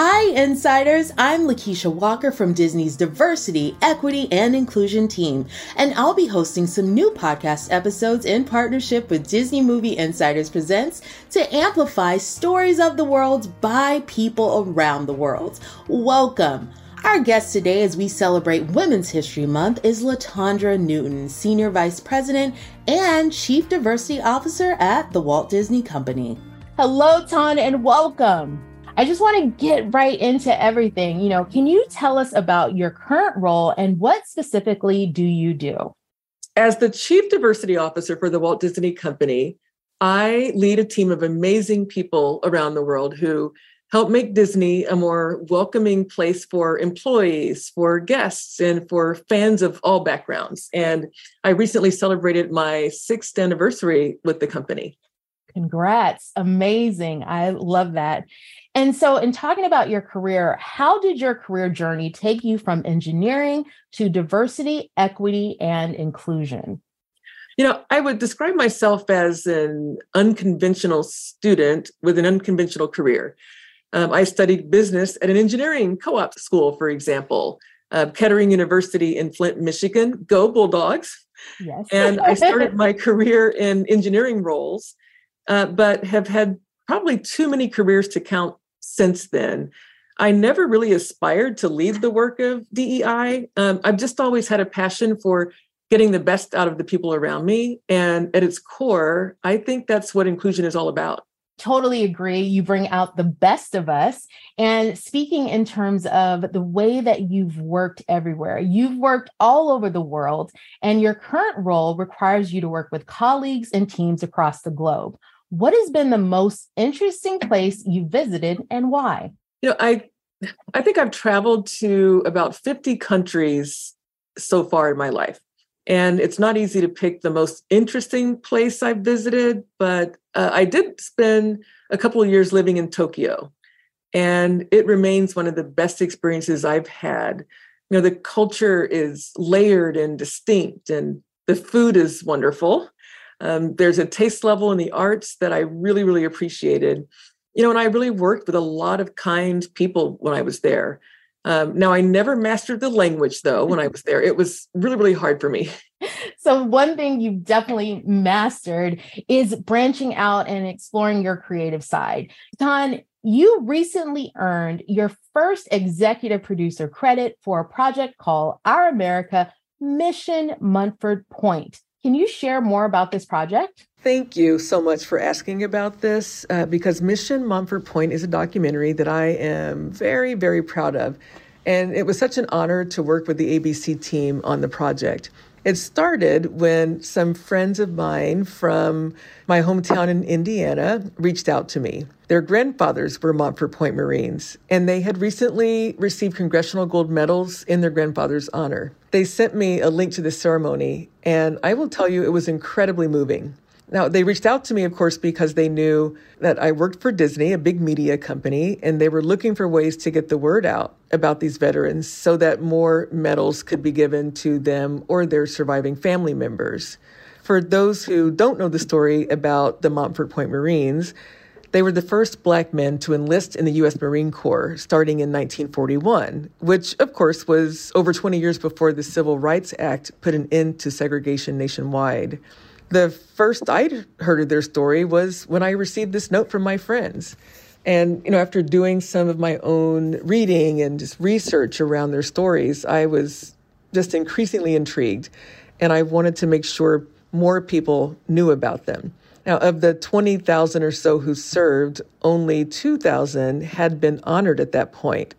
Hi, insiders. I'm Lakeisha Walker from Disney's Diversity, Equity, and Inclusion team, and I'll be hosting some new podcast episodes in partnership with Disney Movie Insiders Presents to amplify stories of the world by people around the world. Welcome. Our guest today, as we celebrate Women's History Month, is Latondra Newton, Senior Vice President and Chief Diversity Officer at the Walt Disney Company. Hello, Ton, and welcome. I just want to get right into everything. You know, can you tell us about your current role and what specifically do you do? As the Chief Diversity Officer for the Walt Disney Company, I lead a team of amazing people around the world who help make Disney a more welcoming place for employees, for guests, and for fans of all backgrounds. And I recently celebrated my sixth anniversary with the company. Congrats. Amazing. I love that. And so, in talking about your career, how did your career journey take you from engineering to diversity, equity, and inclusion? You know, I would describe myself as an unconventional student with an unconventional career. Um, I studied business at an engineering co op school, for example, uh, Kettering University in Flint, Michigan. Go Bulldogs! Yes. and I started my career in engineering roles, uh, but have had probably too many careers to count since then. I never really aspired to lead the work of DEI. Um, I've just always had a passion for getting the best out of the people around me. And at its core, I think that's what inclusion is all about. Totally agree. You bring out the best of us. And speaking in terms of the way that you've worked everywhere, you've worked all over the world, and your current role requires you to work with colleagues and teams across the globe. What has been the most interesting place you visited and why? You know, I I think I've traveled to about 50 countries so far in my life. And it's not easy to pick the most interesting place I've visited, but uh, I did spend a couple of years living in Tokyo. And it remains one of the best experiences I've had. You know, the culture is layered and distinct, and the food is wonderful. Um, there's a taste level in the arts that I really, really appreciated. You know, and I really worked with a lot of kind people when I was there. Um, now, I never mastered the language though when I was there. It was really, really hard for me. So, one thing you've definitely mastered is branching out and exploring your creative side. Ton, you recently earned your first executive producer credit for a project called Our America Mission Montford Point. Can you share more about this project? Thank you so much for asking about this uh, because Mission Montford Point is a documentary that I am very, very proud of. And it was such an honor to work with the ABC team on the project. It started when some friends of mine from my hometown in Indiana reached out to me. Their grandfathers were Montford Point Marines, and they had recently received congressional gold medals in their grandfather's honor. They sent me a link to the ceremony, and I will tell you it was incredibly moving. Now, they reached out to me, of course, because they knew that I worked for Disney, a big media company, and they were looking for ways to get the word out about these veterans so that more medals could be given to them or their surviving family members. For those who don't know the story about the Montford Point Marines, they were the first black men to enlist in the U.S. Marine Corps starting in 1941, which, of course, was over 20 years before the Civil Rights Act put an end to segregation nationwide. The first I'd heard of their story was when I received this note from my friends. And, you know, after doing some of my own reading and just research around their stories, I was just increasingly intrigued. And I wanted to make sure more people knew about them. Now, of the 20,000 or so who served, only 2,000 had been honored at that point.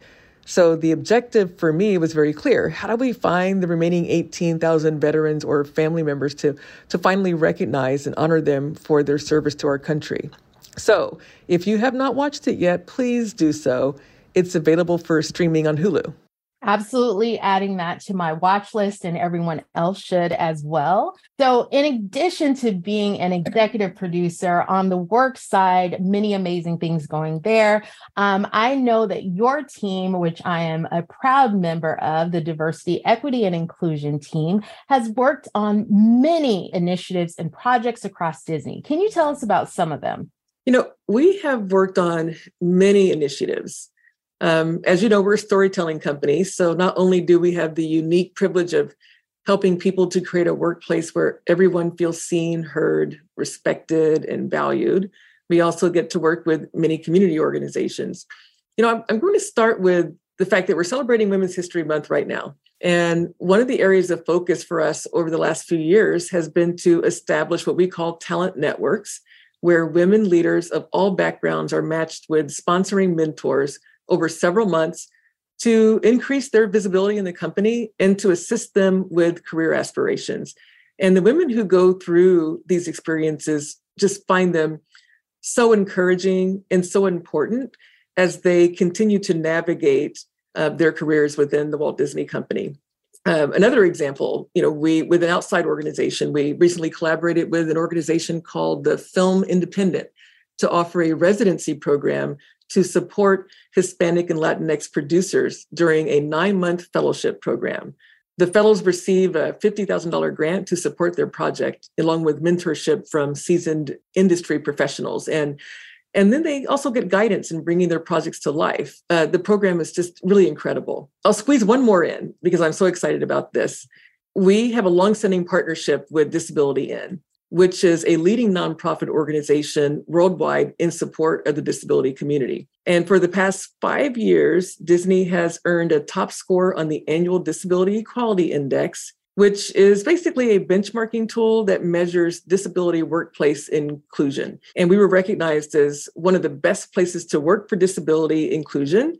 So the objective for me was very clear. How do we find the remaining 18,000 veterans or family members to, to finally recognize and honor them for their service to our country? So if you have not watched it yet, please do so. It's available for streaming on Hulu. Absolutely adding that to my watch list, and everyone else should as well. So, in addition to being an executive producer on the work side, many amazing things going there. Um, I know that your team, which I am a proud member of, the Diversity, Equity, and Inclusion team, has worked on many initiatives and projects across Disney. Can you tell us about some of them? You know, we have worked on many initiatives Um, as you know, we're a storytelling company. So not only do we have the unique privilege of helping people to create a workplace where everyone feels seen, heard, respected, and valued, we also get to work with many community organizations. You know, I'm, I'm going to start with the fact that we're celebrating Women's History Month right now. And one of the areas of focus for us over the last few years has been to establish what we call talent networks, where women leaders of all backgrounds are matched with sponsoring mentors over several months to increase their visibility in the company and to assist them with career aspirations. And the women who go through these experiences just find them so encouraging and so important as they continue to navigate uh, their careers within the Walt Disney Company. Um, another example, you know, we with an outside organization, we recently collaborated with an organization called the Film Independent to offer a residency program to support Hispanic and Latinx producers during a nine month fellowship program. The fellows receive a $50,000 grant to support their project, along with mentorship from seasoned industry professionals. And and then they also get guidance in bringing their projects to life. Uh, the program is just really incredible. I'll squeeze one more in because I'm so excited about this. We have a longstanding partnership with Disability In, which is a leading nonprofit organization worldwide in support of the disability community. And for the past five years, Disney has earned a top score on the annual Disability Equality Index which is basically a benchmarking tool that measures disability workplace inclusion. And we were recognized as one of the best places to work for disability inclusion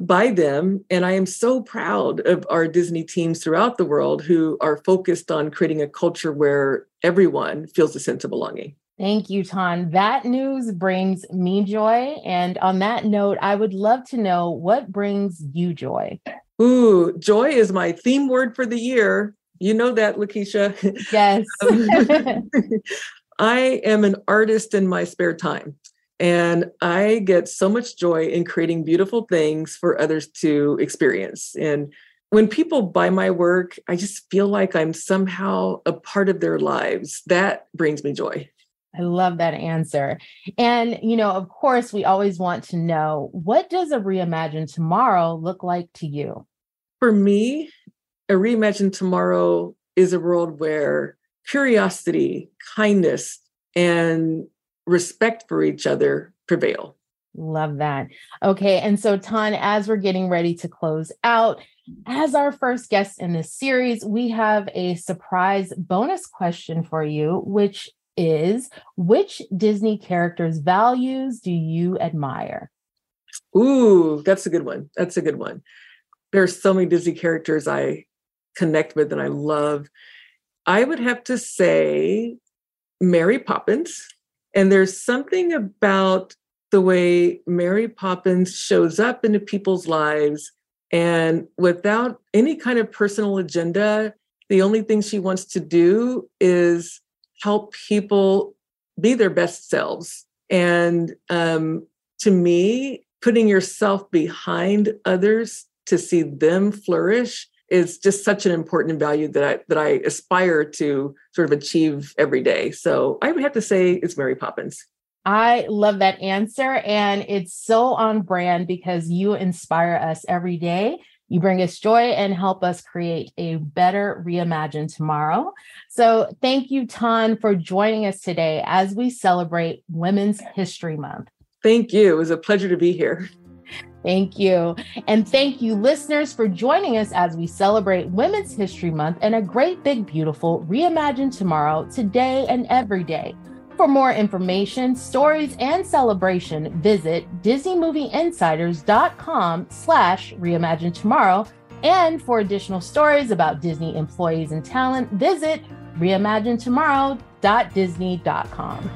by them. And I am so proud of our Disney teams throughout the world who are focused on creating a culture where everyone feels a sense of belonging. Thank you, Ton. That news brings me joy. And on that note, I would love to know what brings you joy. Ooh, joy is my theme word for the year. You know that, Lakeisha. Yes. Um, I am an artist in my spare time. And I get so much joy in creating beautiful things for others to experience. And when people buy my work, I just feel like I'm somehow a part of their lives. That brings me joy. I love that answer. And, you know, of course, we always want to know what does a reimagined tomorrow look like to you? For me, a reimagined tomorrow is a world where curiosity, kindness, and respect for each other prevail. Love that. Okay. And so, Ton, as we're getting ready to close out, as our first guest in this series, we have a surprise bonus question for you, which is which Disney character's values do you admire? Ooh, that's a good one. That's a good one. There's so many Disney characters I connect with and I love. I would have to say Mary Poppins. And there's something about the way Mary Poppins shows up into people's lives and without any kind of personal agenda, the only thing she wants to do is help people be their best selves. And um, to me, putting yourself behind others to see them flourish is just such an important value that I that I aspire to sort of achieve every day. So I would have to say it's Mary Poppins. I love that answer. And it's so on brand because you inspire us every day. You bring us joy and help us create a better reimagined tomorrow. So thank you, Ton, for joining us today as we celebrate Women's History Month. Thank you. It was a pleasure to be here. Thank you. And thank you, listeners, for joining us as we celebrate Women's History Month and a great, big, beautiful Reimagine Tomorrow today and every day. For more information, stories, and celebration, visit DisneyMovieInsiders.com slash reimagine tomorrow. And for additional stories about Disney employees and talent, visit reimaginetomorrow.disney.com.